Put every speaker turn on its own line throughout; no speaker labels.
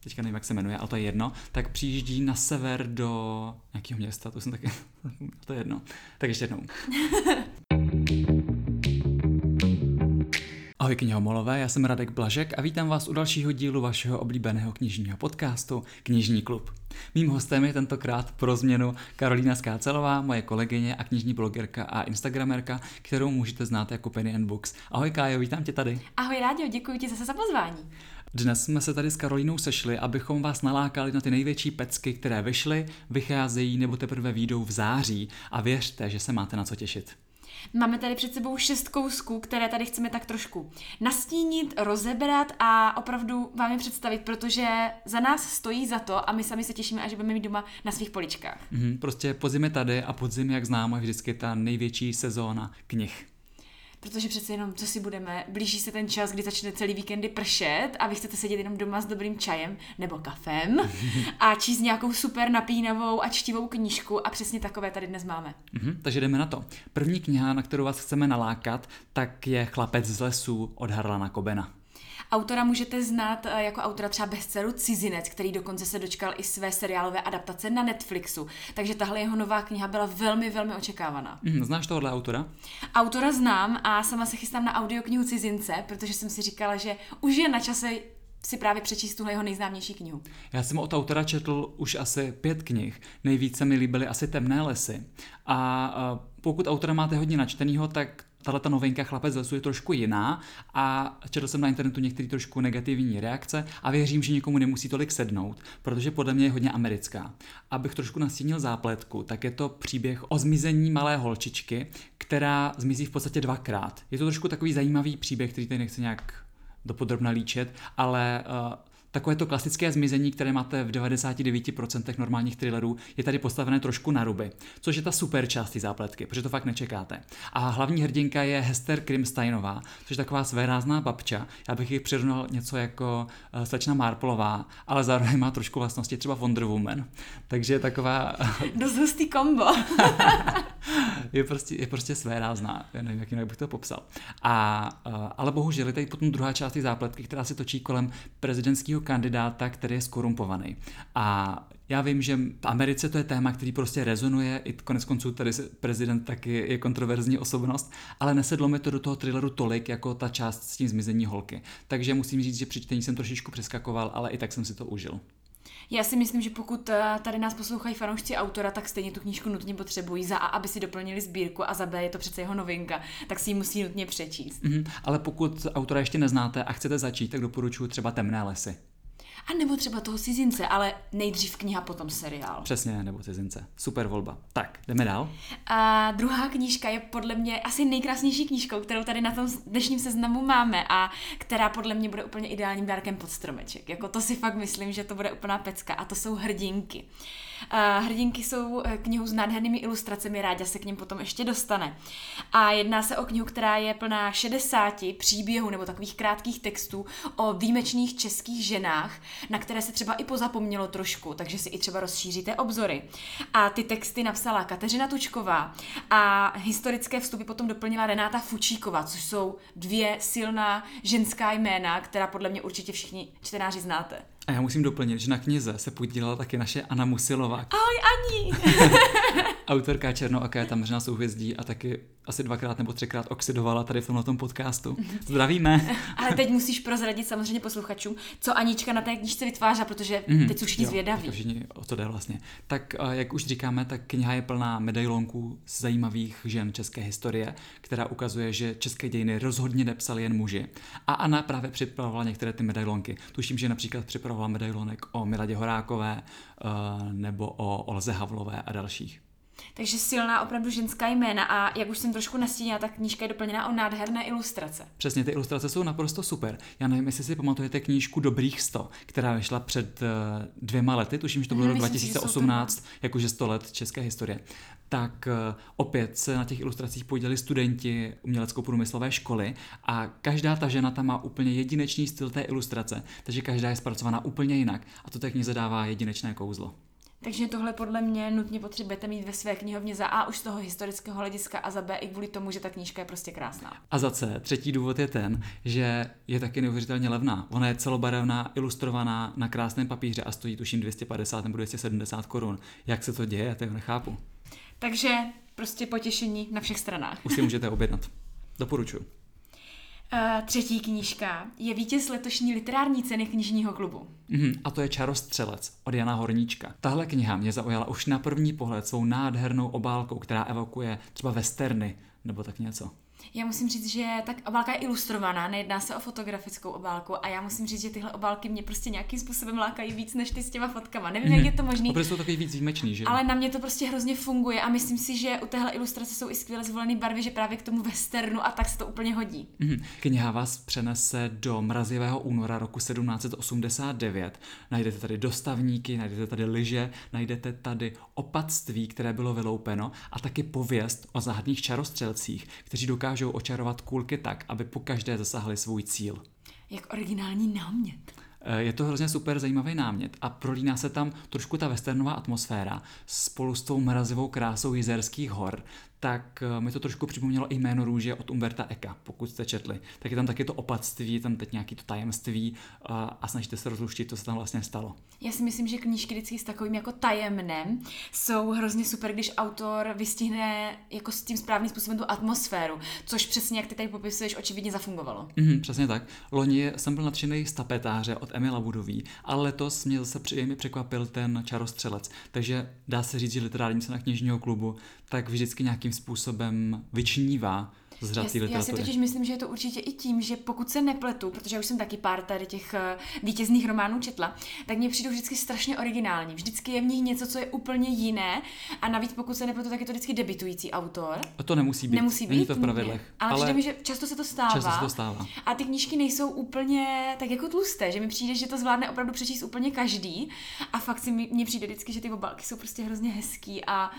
teďka nevím, jak se jmenuje, ale to je jedno, tak přijíždí na sever do nějakého města, to jsem taky, to je jedno. Tak ještě jednou. Ahoj knihomolové, já jsem Radek Blažek a vítám vás u dalšího dílu vašeho oblíbeného knižního podcastu Knižní klub. Mým hostem je tentokrát pro změnu Karolína Skácelová, moje kolegyně a knižní blogerka a instagramerka, kterou můžete znát jako Penny and Books. Ahoj Kájo, vítám tě tady.
Ahoj Rádio, děkuji ti zase za pozvání.
Dnes jsme se tady s Karolínou sešli, abychom vás nalákali na ty největší pecky, které vyšly, vycházejí nebo teprve výjdou v září a věřte, že se máte na co těšit.
Máme tady před sebou šest kousků, které tady chceme tak trošku nastínit, rozebrat a opravdu vám je představit, protože za nás stojí za to a my sami se těšíme, až budeme mít doma na svých poličkách.
Mm, prostě podzim je tady a podzim, jak známo, je vždycky ta největší sezóna knih
protože přece jenom, co si budeme, blíží se ten čas, kdy začne celý víkendy pršet a vy chcete sedět jenom doma s dobrým čajem nebo kafem a číst nějakou super napínavou a čtivou knížku a přesně takové tady dnes máme.
Mm-hmm, takže jdeme na to. První kniha, na kterou vás chceme nalákat, tak je Chlapec z lesů od Harlana Kobena.
Autora můžete znát eh, jako autora třeba bestselleru Cizinec, který dokonce se dočkal i své seriálové adaptace na Netflixu. Takže tahle jeho nová kniha byla velmi, velmi očekávaná.
Mm, znáš tohle autora?
Autora znám a sama se chystám na audioknihu Cizince, protože jsem si říkala, že už je na čase si právě přečíst tuhle jeho nejznámější knihu.
Já jsem od autora četl už asi pět knih. Nejvíce mi líbily asi Temné lesy. A pokud autora máte hodně načtenýho, tak tahle ta novinka Chlapec z lesu je trošku jiná a četl jsem na internetu některé trošku negativní reakce a věřím, že někomu nemusí tolik sednout, protože podle mě je hodně americká. Abych trošku nastínil zápletku, tak je to příběh o zmizení malé holčičky, která zmizí v podstatě dvakrát. Je to trošku takový zajímavý příběh, který tady nechci nějak dopodrobna líčet, ale uh, Takové to klasické zmizení, které máte v 99% normálních thrillerů, je tady postavené trošku na ruby, což je ta super část té zápletky, protože to fakt nečekáte. A hlavní hrdinka je Hester Krimsteinová, což je taková svérázná babča. Já bych ji přirovnal něco jako uh, slečna Marplová, ale zároveň má trošku vlastnosti třeba Wonder Woman. Takže je taková...
Dost hustý kombo.
je, prostě, je prostě svérázná, já nevím, jak jinak bych to popsal. A, ale bohužel je tady potom druhá část té zápletky, která se točí kolem prezidentského kandidáta, který je skorumpovaný. A já vím, že v Americe to je téma, který prostě rezonuje, i konec konců tady prezident taky je kontroverzní osobnost, ale nesedlo mi to do toho thrilleru tolik, jako ta část s tím zmizení holky. Takže musím říct, že při čtení jsem trošičku přeskakoval, ale i tak jsem si to užil.
Já si myslím, že pokud eh, tady nás poslouchají fanoušci autora, tak stejně tu knížku nutně potřebují. Za A, aby si doplnili sbírku a za B je to přece jeho novinka, tak si ji musí nutně přečíst.
Mm-hmm, ale pokud autora ještě neznáte a chcete začít, tak doporučuji třeba Temné lesy.
A nebo třeba toho cizince, ale nejdřív kniha, potom seriál.
Přesně, nebo cizince. Super volba. Tak, jdeme dál.
A druhá knížka je podle mě asi nejkrásnější knížkou, kterou tady na tom dnešním seznamu máme a která podle mě bude úplně ideálním dárkem pod stromeček. Jako to si fakt myslím, že to bude úplná pecka a to jsou hrdinky. Hrdinky jsou eh, knihu s nádhernými ilustracemi, ráda se k ním potom ještě dostane. A jedná se o knihu, která je plná 60 příběhů nebo takových krátkých textů o výjimečných českých ženách, na které se třeba i pozapomnělo trošku, takže si i třeba rozšíříte obzory. A ty texty napsala Kateřina Tučková a historické vstupy potom doplnila Renáta Fučíková, což jsou dvě silná ženská jména, která podle mě určitě všichni čtenáři znáte.
A já musím doplnit, že na knize se podílela taky naše Anna Musilová.
Ahoj Ani!
Autorka Černooká je tam možná souhvězdí a taky asi dvakrát nebo třikrát oxidovala tady v tomhle podcastu. Zdravíme.
Ale teď musíš prozradit samozřejmě posluchačům, co Anička na té knižce vytváří, protože mm, teď jsou všichni zvědaví.
Všichni, o co jde vlastně. Tak jak už říkáme, tak kniha je plná medailonků z zajímavých žen české historie, která ukazuje, že české dějiny rozhodně nepsali jen muži. A Anna právě připravovala některé ty medailonky. Tuším, že například připravovala medailonek o Miladě Horákové eh, nebo o Olze Havlové a dalších.
Takže silná opravdu ženská jména a jak už jsem trošku nastínila, tak knížka je doplněná o nádherné ilustrace.
Přesně, ty ilustrace jsou naprosto super. Já nevím, jestli si pamatujete knížku Dobrých 100, která vyšla před uh, dvěma lety, tuším, že to bylo rok 2018, jakože 100 let české historie. Tak uh, opět se na těch ilustracích podělili studenti umělecko-průmyslové školy a každá ta žena tam má úplně jedinečný styl té ilustrace, takže každá je zpracovaná úplně jinak a to té knize dává jedinečné kouzlo.
Takže tohle podle mě nutně potřebujete mít ve své knihovně za A už z toho historického hlediska a za B i kvůli tomu, že ta knížka je prostě krásná.
A za C, třetí důvod je ten, že je taky neuvěřitelně levná. Ona je celobarevná, ilustrovaná na krásném papíře a stojí tuším 250 nebo 270 korun. Jak se to děje, já to nechápu.
Takže prostě potěšení na všech stranách.
Už si můžete objednat. Doporučuji.
Uh, třetí knížka je vítěz letošní literární ceny knižního klubu.
Mm, a to je Čarostřelec od Jana Horníčka. Tahle kniha mě zaujala už na první pohled svou nádhernou obálkou, která evokuje třeba westerny nebo tak něco.
Já musím říct, že tak obálka je ilustrovaná, nejedná se o fotografickou obálku a já musím říct, že tyhle obálky mě prostě nějakým způsobem lákají víc než ty s těma fotkama. Nevím, mm-hmm. jak je to možné.
Protože jsou takový víc výjimečný, že?
Ale na mě to prostě hrozně funguje a myslím si, že u téhle ilustrace jsou i skvěle zvolené barvy, že právě k tomu westernu a tak se to úplně hodí.
Mm-hmm. Kniha vás přenese do mrazivého února roku 1789. Najdete tady dostavníky, najdete tady lyže, najdete tady opatství, které bylo vyloupeno a taky pověst o záhadných čarostřelcích, kteří dokážou dokážou očarovat kulky tak, aby po každé zasahly svůj cíl.
Jak originální námět.
Eh, je to hrozně super zajímavý námět a prolíná se tam trošku ta westernová atmosféra spolu s tou mrazivou krásou jizerských hor, tak eh, mi to trošku připomnělo i jméno růže od Umberta Eka, pokud jste četli. Tak je tam taky to opatství, tam teď nějaký to tajemství a, a snažíte se rozluštit, co se tam vlastně stalo.
Já si myslím, že knížky vždycky s takovým jako tajemnem jsou hrozně super, když autor vystihne jako s tím správným způsobem tu atmosféru, což přesně jak ty tady popisuješ, očividně zafungovalo.
Mm, přesně tak. Loni jsem byl nadšený z tapetáře od Emila Budový, ale letos mě zase příjemně překvapil ten čarostřelec. Takže dá se říct, že literární cena knižního klubu tak vždycky nějakým způsobem vyčnívá z řad
já, já si totiž myslím, že je to určitě i tím, že pokud se nepletu, protože já už jsem taky pár tady těch uh, vítězných románů četla, tak mě přijdou vždycky strašně originální. Vždycky je v nich něco, co je úplně jiné a navíc pokud se nepletu, tak je to vždycky debitující autor.
A to nemusí být.
Nemusí být.
Není to v pravidlech.
Ale, ale přijde mi, že často se to stává.
Často se to stává.
A ty knížky nejsou úplně tak jako tlusté, že mi přijde, že to zvládne opravdu přečíst úplně každý. A fakt si mně přijde vždycky, že ty obálky jsou prostě hrozně hezký a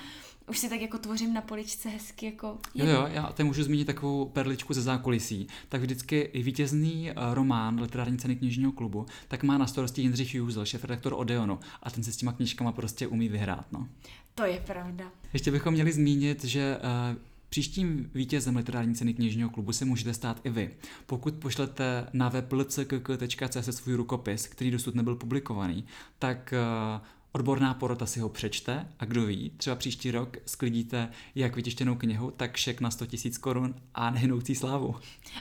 už si tak jako tvořím na poličce hezky jako...
Jo, jo, já teď můžu zmínit takovou perličku ze zákulisí. Tak vždycky i vítězný eh, román literární ceny knižního klubu, tak má na starosti Jindřich Júzel, šéf-redaktor Odeonu a ten se s těma knížkama prostě umí vyhrát, no.
To je pravda.
Ještě bychom měli zmínit, že uh, Příštím vítězem literární ceny knižního klubu se můžete stát i vy. Pokud pošlete na web lckk.cz svůj rukopis, který dosud nebyl publikovaný, tak uh, Odborná porota si ho přečte a kdo ví, třeba příští rok sklidíte jak vytištěnou knihu, tak šek na 100 000 korun a nehynoucí slávu.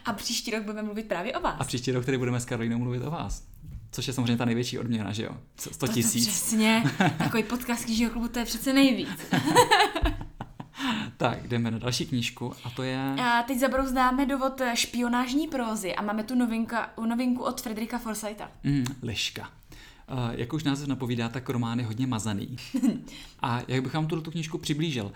A příští rok budeme mluvit právě o vás.
A příští rok tedy budeme s Karolinou mluvit o vás. Což je samozřejmě ta největší odměna, že jo? 100 tisíc.
Přesně. Takový podcast knižního klubu, to je přece nejvíc.
tak, jdeme na další knížku a to je...
A teď zabrouzdáme dovod špionážní prózy a máme tu novinka, novinku od Frederika Forsyta.
Mm, liška. Jak už název napovídá, tak román je hodně mazaný. A jak bych vám tu, tu knížku přiblížil?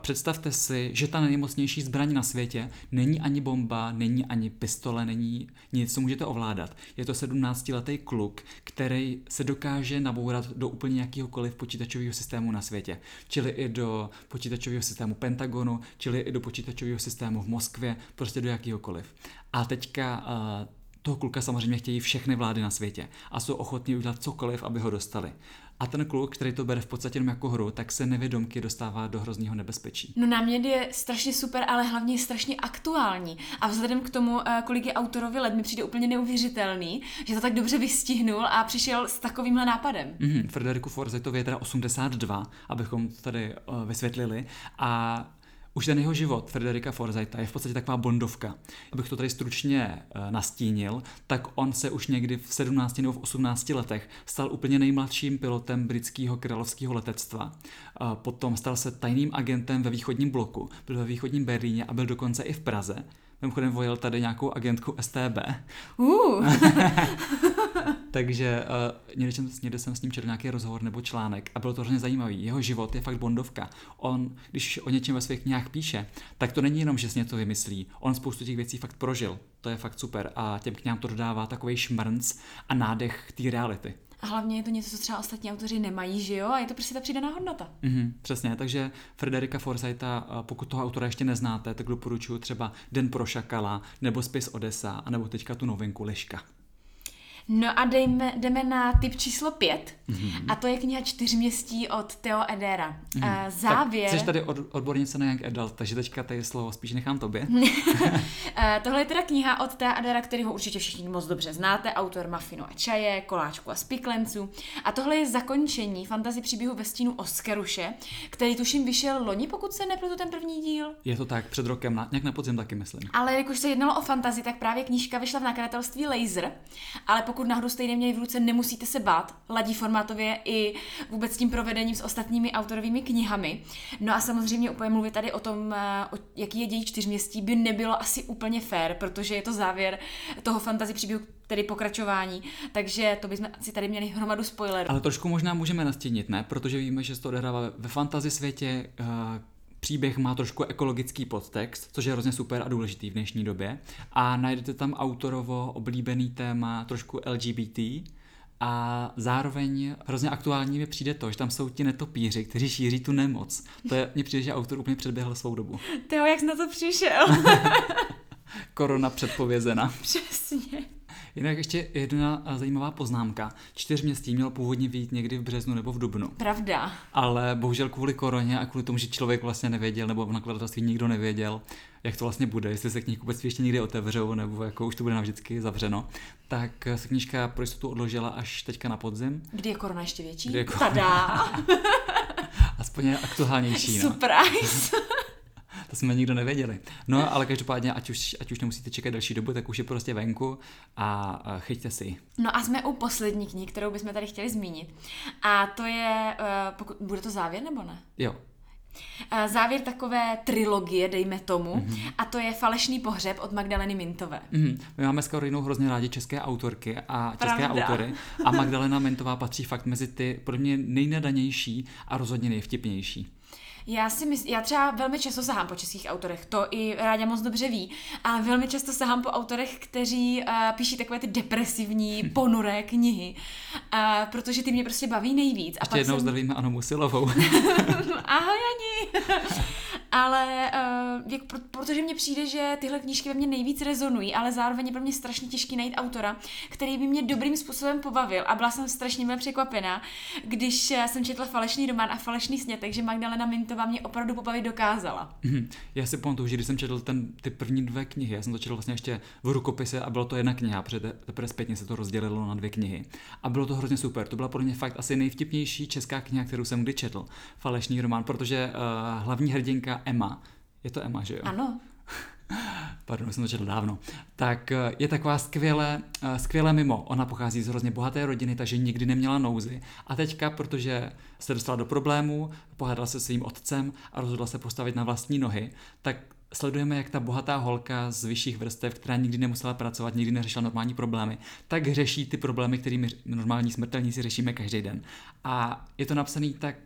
Představte si, že ta nejmocnější zbraň na světě není ani bomba, není ani pistole, není nic, co můžete ovládat. Je to 17-letý kluk, který se dokáže nabourat do úplně jakýhokoliv počítačového systému na světě. Čili i do počítačového systému Pentagonu, čili i do počítačového systému v Moskvě, prostě do jakýhokoliv. A teďka toho kluka samozřejmě chtějí všechny vlády na světě a jsou ochotní udělat cokoliv, aby ho dostali. A ten kluk, který to bere v podstatě jenom jako hru, tak se nevědomky dostává do hrozného nebezpečí.
No námět je strašně super, ale hlavně je strašně aktuální. A vzhledem k tomu, eh, kolik je autorovi let, mi přijde úplně neuvěřitelný, že to tak dobře vystihnul a přišel s takovýmhle nápadem.
Mm-hmm. Frederiku Forzetovi je teda 82, abychom to tady uh, vysvětlili. A už ten jeho život, Frederika Forzajta, je v podstatě taková bondovka. Abych to tady stručně uh, nastínil, tak on se už někdy v 17 nebo v 18 letech stal úplně nejmladším pilotem britského královského letectva. Uh, potom stal se tajným agentem ve východním bloku, byl ve východním Berlíně a byl dokonce i v Praze. Mimochodem vojel tady nějakou agentku STB.
Uh.
Takže uh, někde, jsem, někde jsem s ním četl nějaký rozhovor nebo článek a bylo to hrozně zajímavý. Jeho život je fakt bondovka. On, když o něčem ve svých knihách píše, tak to není jenom, že si něco vymyslí. On spoustu těch věcí fakt prožil. To je fakt super a těm knihám to dodává takový šmrnc a nádech té reality.
A hlavně je to něco, co třeba ostatní autoři nemají, že jo? A je to prostě ta přidaná hodnota.
Mm-hmm, přesně, takže Frederika Forsyta, pokud toho autora ještě neznáte, tak doporučuji třeba Den pro šakala, nebo Spis Odessa, nebo teďka tu novinku Liška.
No a dejme, jdeme na typ číslo pět. Mm-hmm. A to je kniha Čtyřměstí od Theo Edera. Mm-hmm. Závěr...
Tak jsi tady od, odbornice na Young Adult, takže teďka tady slovo spíš nechám tobě.
Tohle je teda kniha od Theo Edera, který ho určitě všichni moc dobře znáte. Autor Mafinu a čaje, Koláčku a spiklenců. A tohle je zakončení fantasy příběhu ve stínu Oscaruše, který tuším vyšel loni, pokud se nepletu ten první díl.
Je to tak, před rokem, na, nějak na podzim taky myslím.
Ale jakož se jednalo o fantasy, tak právě knížka vyšla v nakladatelství Laser, ale pokud náhodou jste neměli v ruce, nemusíte se bát, ladí formátově i vůbec tím provedením s ostatními autorovými knihami. No a samozřejmě úplně mluvit tady o tom, eh, o jaký je děj čtyřměstí, by nebylo asi úplně fair, protože je to závěr toho fantasy příběhu, tedy pokračování, takže to bychom si tady měli hromadu spoilerů.
Ale trošku možná můžeme nastínit, ne? Protože víme, že se to odehrává ve fantasy světě, uh příběh má trošku ekologický podtext, což je hrozně super a důležitý v dnešní době. A najdete tam autorovo oblíbený téma trošku LGBT, a zároveň hrozně aktuální mi přijde to, že tam jsou ti netopíři, kteří šíří tu nemoc. To je, mně přijde, že autor úplně předběhl svou dobu.
Tyjo, jak jsi na to přišel?
Korona předpovězena.
Přesně.
Jinak ještě jedna zajímavá poznámka. Čtyřměstí měl původně být někdy v březnu nebo v dubnu.
Pravda.
Ale bohužel kvůli koroně a kvůli tomu, že člověk vlastně nevěděl, nebo v nakladatelství nikdo nevěděl, jak to vlastně bude, jestli se knihkupectví ještě někdy otevřou, nebo jako už to bude navždycky zavřeno, tak se knížka pro jistotu odložila až teďka na podzim.
Kdy je korona ještě větší?
Kdy je
korona... Tadá!
Aspoň je aktuálnější.
No. Surprise!
To jsme nikdo nevěděli. No ale každopádně, ať už, ať už nemusíte čekat další dobu, tak už je prostě venku a chyťte si.
No a jsme u poslední knihy, kterou bychom tady chtěli zmínit. A to je, uh, pokud, bude to závěr nebo ne?
Jo,
závěr takové trilogie, dejme tomu, mm-hmm. a to je Falešný pohřeb od Magdaleny Mintové.
Mm-hmm. My máme s Karolinou hrozně rádi české autorky a české Pravda. autory a Magdalena Mintová patří fakt mezi ty pro mě nejnadanější a rozhodně nejvtipnější.
Já si myslím, já třeba velmi často sahám po českých autorech, to i Ráďa moc dobře ví, a velmi často sahám po autorech, kteří uh, píší takové ty depresivní, ponuré knihy, uh, protože ty mě prostě baví nejvíc.
A Ještě jednou jsem... zdravíme Anu Musilovou.
Ahoj Ani! ale uh, jak, protože mně přijde, že tyhle knížky ve mně nejvíc rezonují, ale zároveň je pro mě strašně těžký najít autora, který by mě dobrým způsobem pobavil a byla jsem strašně překvapená, když jsem četla falešný román a falešný snětek, že Magdalena Mintová mě opravdu pobavit dokázala.
Mm-hmm. Já si pamatuju, že když jsem četl ten, ty první dvě knihy, já jsem to četl vlastně ještě v rukopise a bylo to jedna kniha, protože teprve zpětně se to rozdělilo na dvě knihy. A bylo to hrozně super. To byla pro mě fakt asi nejvtipnější česká kniha, kterou jsem kdy četl. Falešný román, protože uh, hlavní hrdinka Emma. Je to Emma, že jo?
Ano.
Pardon, jsem to četl dávno. Tak eh, je taková skvěle, eh, skvěle mimo. Ona pochází z hrozně bohaté rodiny, takže nikdy neměla nouzy. A teďka, protože se dostala do problémů, pohádala se svým otcem a rozhodla se postavit na vlastní nohy, tak sledujeme, jak ta bohatá holka z vyšších vrstev, která nikdy nemusela pracovat, nikdy neřešila normální problémy, tak řeší ty problémy, kterými normální smrtelníci řešíme každý den. A je to napsaný tak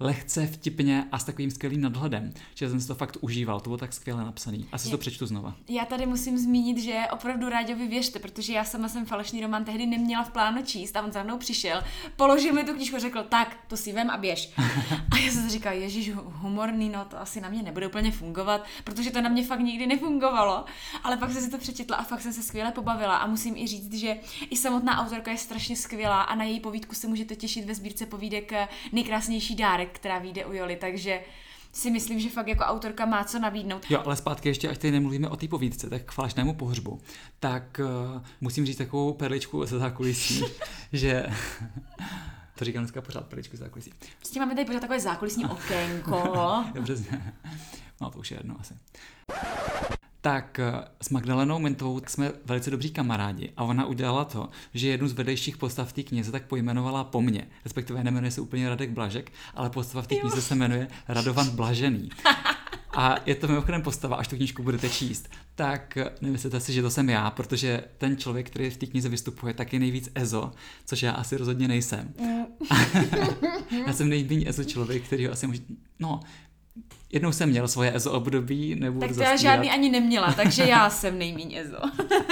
lehce, vtipně a s takovým skvělým nadhledem, že jsem si to fakt užíval, to bylo tak skvěle napsaný. Asi je, to přečtu znova.
Já tady musím zmínit, že opravdu Ráďovi věřte, protože já sama jsem falešný román tehdy neměla v plánu číst a on za mnou přišel, položil mi tu knížku a řekl, tak, to si vem a běž. a já jsem si říkala, ježíš, humorný, no to asi na mě nebude úplně fungovat, protože to na mě fakt nikdy nefungovalo. Ale pak jsem si to přečetla a fakt jsem se skvěle pobavila a musím i říct, že i samotná autorka je strašně skvělá a na její povídku se můžete těšit ve sbírce povídek Nejkrásnější dárek která vyjde u Joli, takže si myslím, že fakt jako autorka má co nabídnout.
Jo, ale zpátky ještě, ať tady nemluvíme o té povídce, tak k falešnému pohřbu, tak uh, musím říct takovou perličku ze zákulisí, že to říkám dneska pořád perličku ze zákulisí.
Prostě máme tady pořád takové zákulisní okénko.
Dobře, no to už je jedno asi tak eh, s Magdalenou Mintovou jsme velice dobří kamarádi a ona udělala to, že jednu z vedlejších postav té knize tak pojmenovala po mně, respektive nemenuje se úplně Radek Blažek, ale postava v té knize se jmenuje Radovan Blažený. A je to mimochodem postava, až tu knížku budete číst, tak eh, nemyslete si, že to jsem já, protože ten člověk, který v té knize vystupuje, tak je nejvíc EZO, což já asi rozhodně nejsem. Mm. já jsem nejméně EZO člověk, který ho asi může... No, Jednou jsem měl svoje EZO období, nebo
Tak to já žádný ani neměla, takže já jsem nejmíň EZO.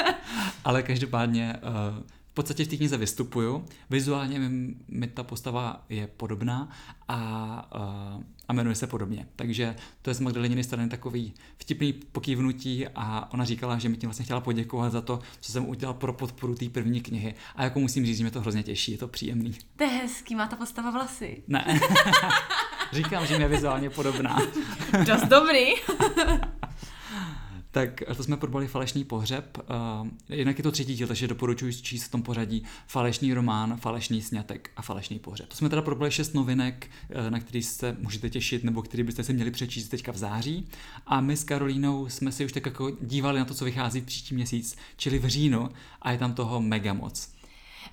Ale každopádně uh, podstatě v té knize vystupuju, vizuálně mi, mi ta postava je podobná a, a jmenuje se podobně. Takže to je z Magdaleniny strany takový vtipný pokývnutí a ona říkala, že mi tím vlastně chtěla poděkovat za to, co jsem udělal pro podporu té první knihy. A jako musím říct, že mě to hrozně těší, je to příjemný.
To je hezký, má ta postava vlasy.
Ne. Říkám, že mě je vizuálně podobná.
Dost dobrý.
tak to jsme probrali Falešný pohřeb. Uh, jinak je to třetí díl, takže doporučuji číst v tom pořadí Falešný román, Falešný snětek a Falešný pohřeb. To jsme teda probrali šest novinek, uh, na který se můžete těšit, nebo který byste si měli přečíst teďka v září. A my s Karolínou jsme si už tak jako dívali na to, co vychází v příští měsíc, čili v říjnu, a je tam toho mega moc.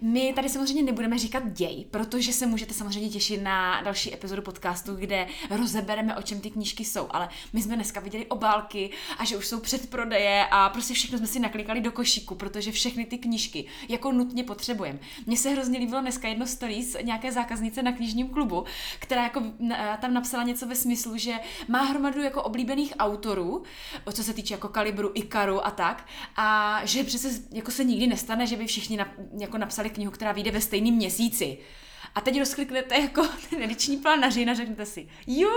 My tady samozřejmě nebudeme říkat děj, protože se můžete samozřejmě těšit na další epizodu podcastu, kde rozebereme, o čem ty knížky jsou, ale my jsme dneska viděli obálky a že už jsou předprodeje a prostě všechno jsme si naklikali do košíku, protože všechny ty knížky jako nutně potřebujeme. Mně se hrozně líbilo dneska jedno stories nějaké zákaznice na knižním klubu, která jako tam napsala něco ve smyslu, že má hromadu jako oblíbených autorů, co se týče jako kalibru Ikaru a tak, a že přece jako se nikdy nestane, že by všichni na, jako napsali knihu, která vyjde ve stejném měsíci. A teď rozkliknete jako ten ediční plán na října, řeknete si, jo,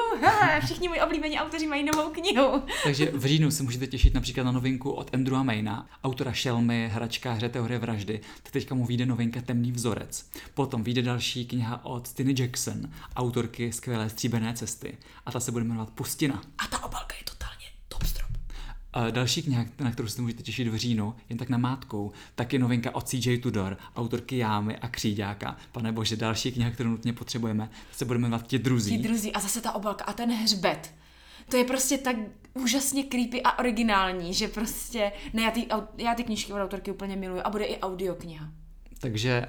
všichni moji oblíbení autoři mají novou knihu.
Takže v říjnu se můžete těšit například na novinku od Andrewa Mayna, autora Šelmy, hračkáře teorie vraždy. Teďka mu vyjde novinka Temný vzorec. Potom vyjde další kniha od Tiny Jackson, autorky skvělé stříbené cesty. A ta se bude jmenovat Pustina.
A ta
další kniha, na kterou se můžete těšit v říjnu, jen tak na mátkou, taky novinka od CJ Tudor, autorky Jámy a Kříďáka. Pane bože, další kniha, kterou nutně potřebujeme, se budeme jmenovat Ti druzí.
Ti druzí a zase ta obálka a ten hřbet. To je prostě tak úžasně creepy a originální, že prostě, ne, já ty, já ty knížky od autorky úplně miluju a bude i audiokniha.
Takže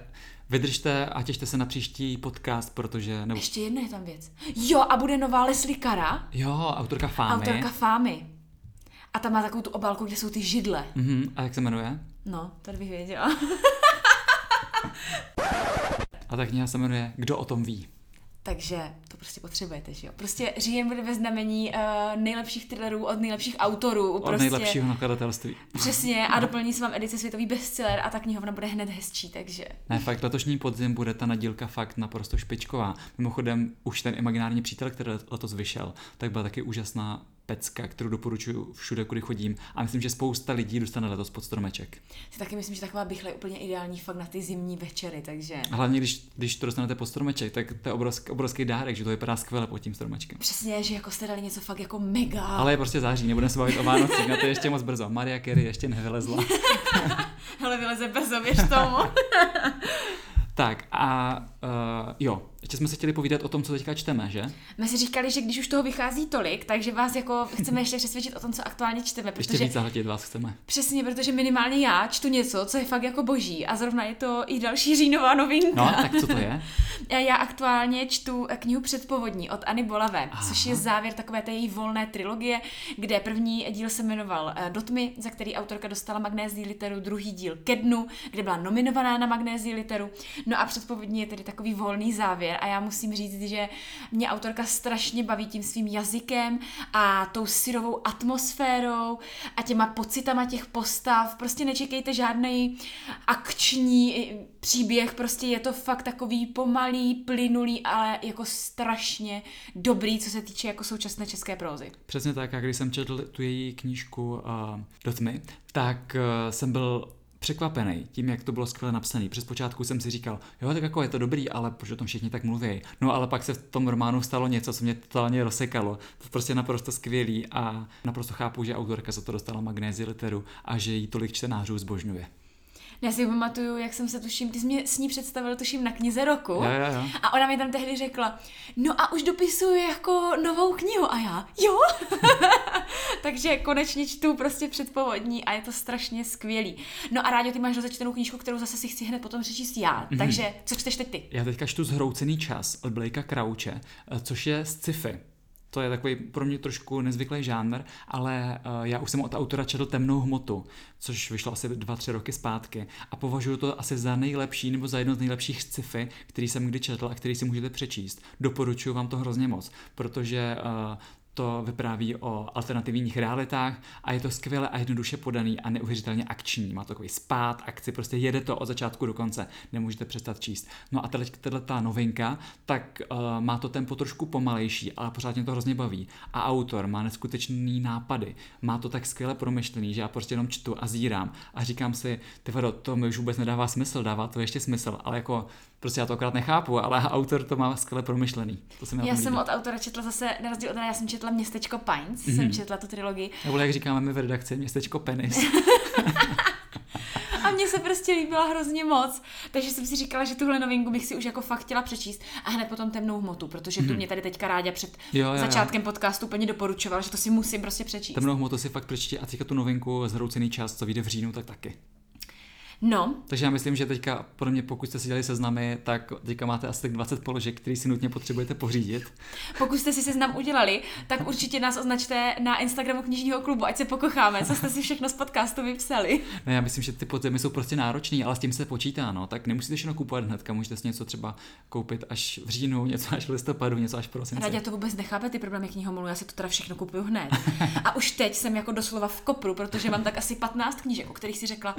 vydržte a těšte se na příští podcast, protože...
Nebo... Ještě jedna je tam věc. Jo, a bude nová Leslie Kara.
Jo, autorka Fámy.
Autorka Fámy. A tam má takovou tu obálku, kde jsou ty židle.
Mm-hmm. A jak se jmenuje?
No, to bych věděla.
a ta kniha se jmenuje Kdo o tom ví.
Takže to prostě potřebujete, že jo? Prostě říjen bude ve znamení uh, nejlepších thrillerů od nejlepších autorů.
Od
prostě,
nejlepšího nakladatelství.
Přesně a doplní se vám edice světový bestseller a ta knihovna bude hned hezčí, takže.
Ne, fakt letošní podzim bude ta nadílka fakt naprosto špičková. Mimochodem už ten imaginární přítel, který letos vyšel, tak byla taky úžasná pecka, kterou doporučuji všude, kudy chodím. A myslím, že spousta lidí dostane letos pod stromeček.
Si taky myslím, že taková bychle je úplně ideální fakt na ty zimní večery, takže.
A hlavně, když, když to dostanete pod stromeček, tak to je obrovský, obrovský dárek, že to vypadá skvěle pod tím stromečkem.
Přesně, že jako jste dali něco fakt jako mega.
Ale je prostě září, nebudeme se bavit o Vánocích, na to je ještě moc brzo. Maria Carey ještě nevylezla.
Hele, vyleze brzo, věř tomu.
tak a uh, jo, ještě jsme se chtěli povídat o tom, co teďka čteme, že?
My si říkali, že když už toho vychází tolik, takže vás jako chceme ještě přesvědčit o tom, co aktuálně čteme.
Protože, ještě víc zahltit vás chceme.
Přesně, protože minimálně já čtu něco, co je fakt jako boží a zrovna je to i další říjnová novinka.
No, tak co to je?
já aktuálně čtu knihu Předpovodní odAny Bolavé, Aha. což je závěr takové té její volné trilogie, kde první díl se jmenoval eh, Dotmy, za který autorka dostala magnézí literu, druhý díl Kednu, kde byla nominovaná na magnézí literu. No a Předpovodní je tedy takový volný závěr a já musím říct, že mě autorka strašně baví tím svým jazykem a tou syrovou atmosférou a těma pocitama těch postav. Prostě nečekejte žádný akční příběh, prostě je to fakt takový pomalý, plynulý, ale jako strašně dobrý, co se týče jako současné české prózy.
Přesně tak, a když jsem četl tu její knížku uh, Do tmy, tak uh, jsem byl překvapený tím, jak to bylo skvěle napsané. Přes počátku jsem si říkal, jo, tak jako je to dobrý, ale proč o tom všichni tak mluví. No ale pak se v tom románu stalo něco, co mě totálně rozsekalo. To prostě naprosto skvělý a naprosto chápu, že autorka za to dostala magnézi literu a že jí tolik čtenářů zbožňuje.
Já si pamatuju, jak jsem se tuším, ty jsi mě s ní představil tuším na knize roku.
Jo, jo, jo.
A ona mi tam tehdy řekla, no a už dopisuju jako novou knihu. A já, jo. Takže konečně čtu prostě předpovodní a je to strašně skvělý. No a rádi ty máš rozečtenou knížku, kterou zase si chci hned potom přečíst já. Mm-hmm. Takže co čteš teď ty?
Já teďka čtu Zhroucený čas od Blakea Crouche, eh, což je sci-fi. To je takový pro mě trošku nezvyklý žánr, ale uh, já už jsem od autora četl Temnou hmotu, což vyšlo asi dva, tři roky zpátky a považuji to asi za nejlepší nebo za jedno z nejlepších sci-fi, který jsem kdy četl a který si můžete přečíst. Doporučuji vám to hrozně moc, protože uh, to vypráví o alternativních realitách a je to skvěle a jednoduše podaný a neuvěřitelně akční. Má takový spát, akci, prostě jede to od začátku do konce, nemůžete přestat číst. No a tato ta novinka, tak uh, má to tempo trošku pomalejší, ale pořád mě to hrozně baví. A autor má neskutečný nápady, má to tak skvěle promyšlený, že já prostě jenom čtu a zírám a říkám si, ty vado, to mi už vůbec nedává smysl, dává to ještě smysl, ale jako prostě já to akorát nechápu, ale autor to má skvěle promyšlený. To se mi
já jsem líbí. od autora četla zase, na rozdíl od já jsem četla Městečko Pines, mm-hmm. jsem četla tu trilogii.
Nebo jak říkáme my v redakci, Městečko Penis.
a mně se prostě líbila hrozně moc. Takže jsem si říkala, že tuhle novinku bych si už jako fakt chtěla přečíst a hned potom temnou hmotu, protože tu mhm. mě tady teďka rádi před jo, jo, začátkem jo. podcastu úplně doporučoval, že to si musím prostě přečíst.
Temnou hmotu si fakt přečti a teďka tu novinku Zhroucený čas, co vyjde v říjnu, tak taky.
No.
Takže já myslím, že teďka, pro mě, pokud jste si dělali seznamy, tak teďka máte asi tak 20 položek, který si nutně potřebujete pořídit.
Pokud jste si seznam udělali, tak určitě nás označte na Instagramu knižního klubu, ať se pokocháme, co jste si všechno z podcastu vypsali.
No já myslím, že ty podzemy jsou prostě náročný, ale s tím se počítá, no. Tak nemusíte všechno kupovat hnedka, můžete si něco třeba koupit až v říjnu, něco až v listopadu, něco až v prosinci.
Radě to vůbec nechápe ty problémy knihomolu, já si to teda všechno kupuju hned. A už teď jsem jako doslova v kopru, protože mám tak asi 15 knížek, o kterých si řekla,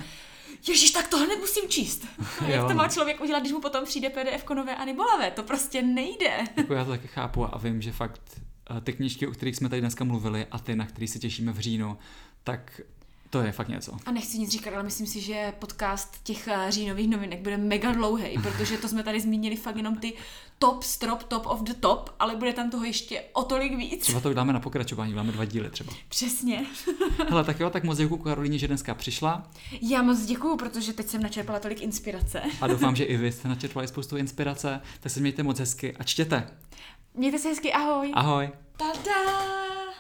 Ježíš, tak tohle nemusím číst. Jak to má člověk udělat, když mu potom přijde PDF nové a bolavé? To prostě nejde.
Jako já to taky chápu a vím, že fakt eh, ty knižky, o kterých jsme tady dneska mluvili a ty, na které si těšíme v říjnu, tak to je fakt něco.
A nechci nic říkat, ale myslím si, že podcast těch eh, říjnových novinek bude mega dlouhý, protože to jsme tady zmínili fakt jenom ty top, strop, top of the top, ale bude tam toho ještě o tolik víc.
Třeba to dáme na pokračování, dáme dva díly třeba.
Přesně.
Hele, tak jo, tak moc děkuji Karolíně, že dneska přišla.
Já moc děkuji, protože teď jsem načerpala tolik inspirace.
A doufám, že i vy jste načerpali spoustu inspirace, tak se mějte moc hezky a čtěte.
Mějte se hezky, ahoj.
Ahoj.
Tada!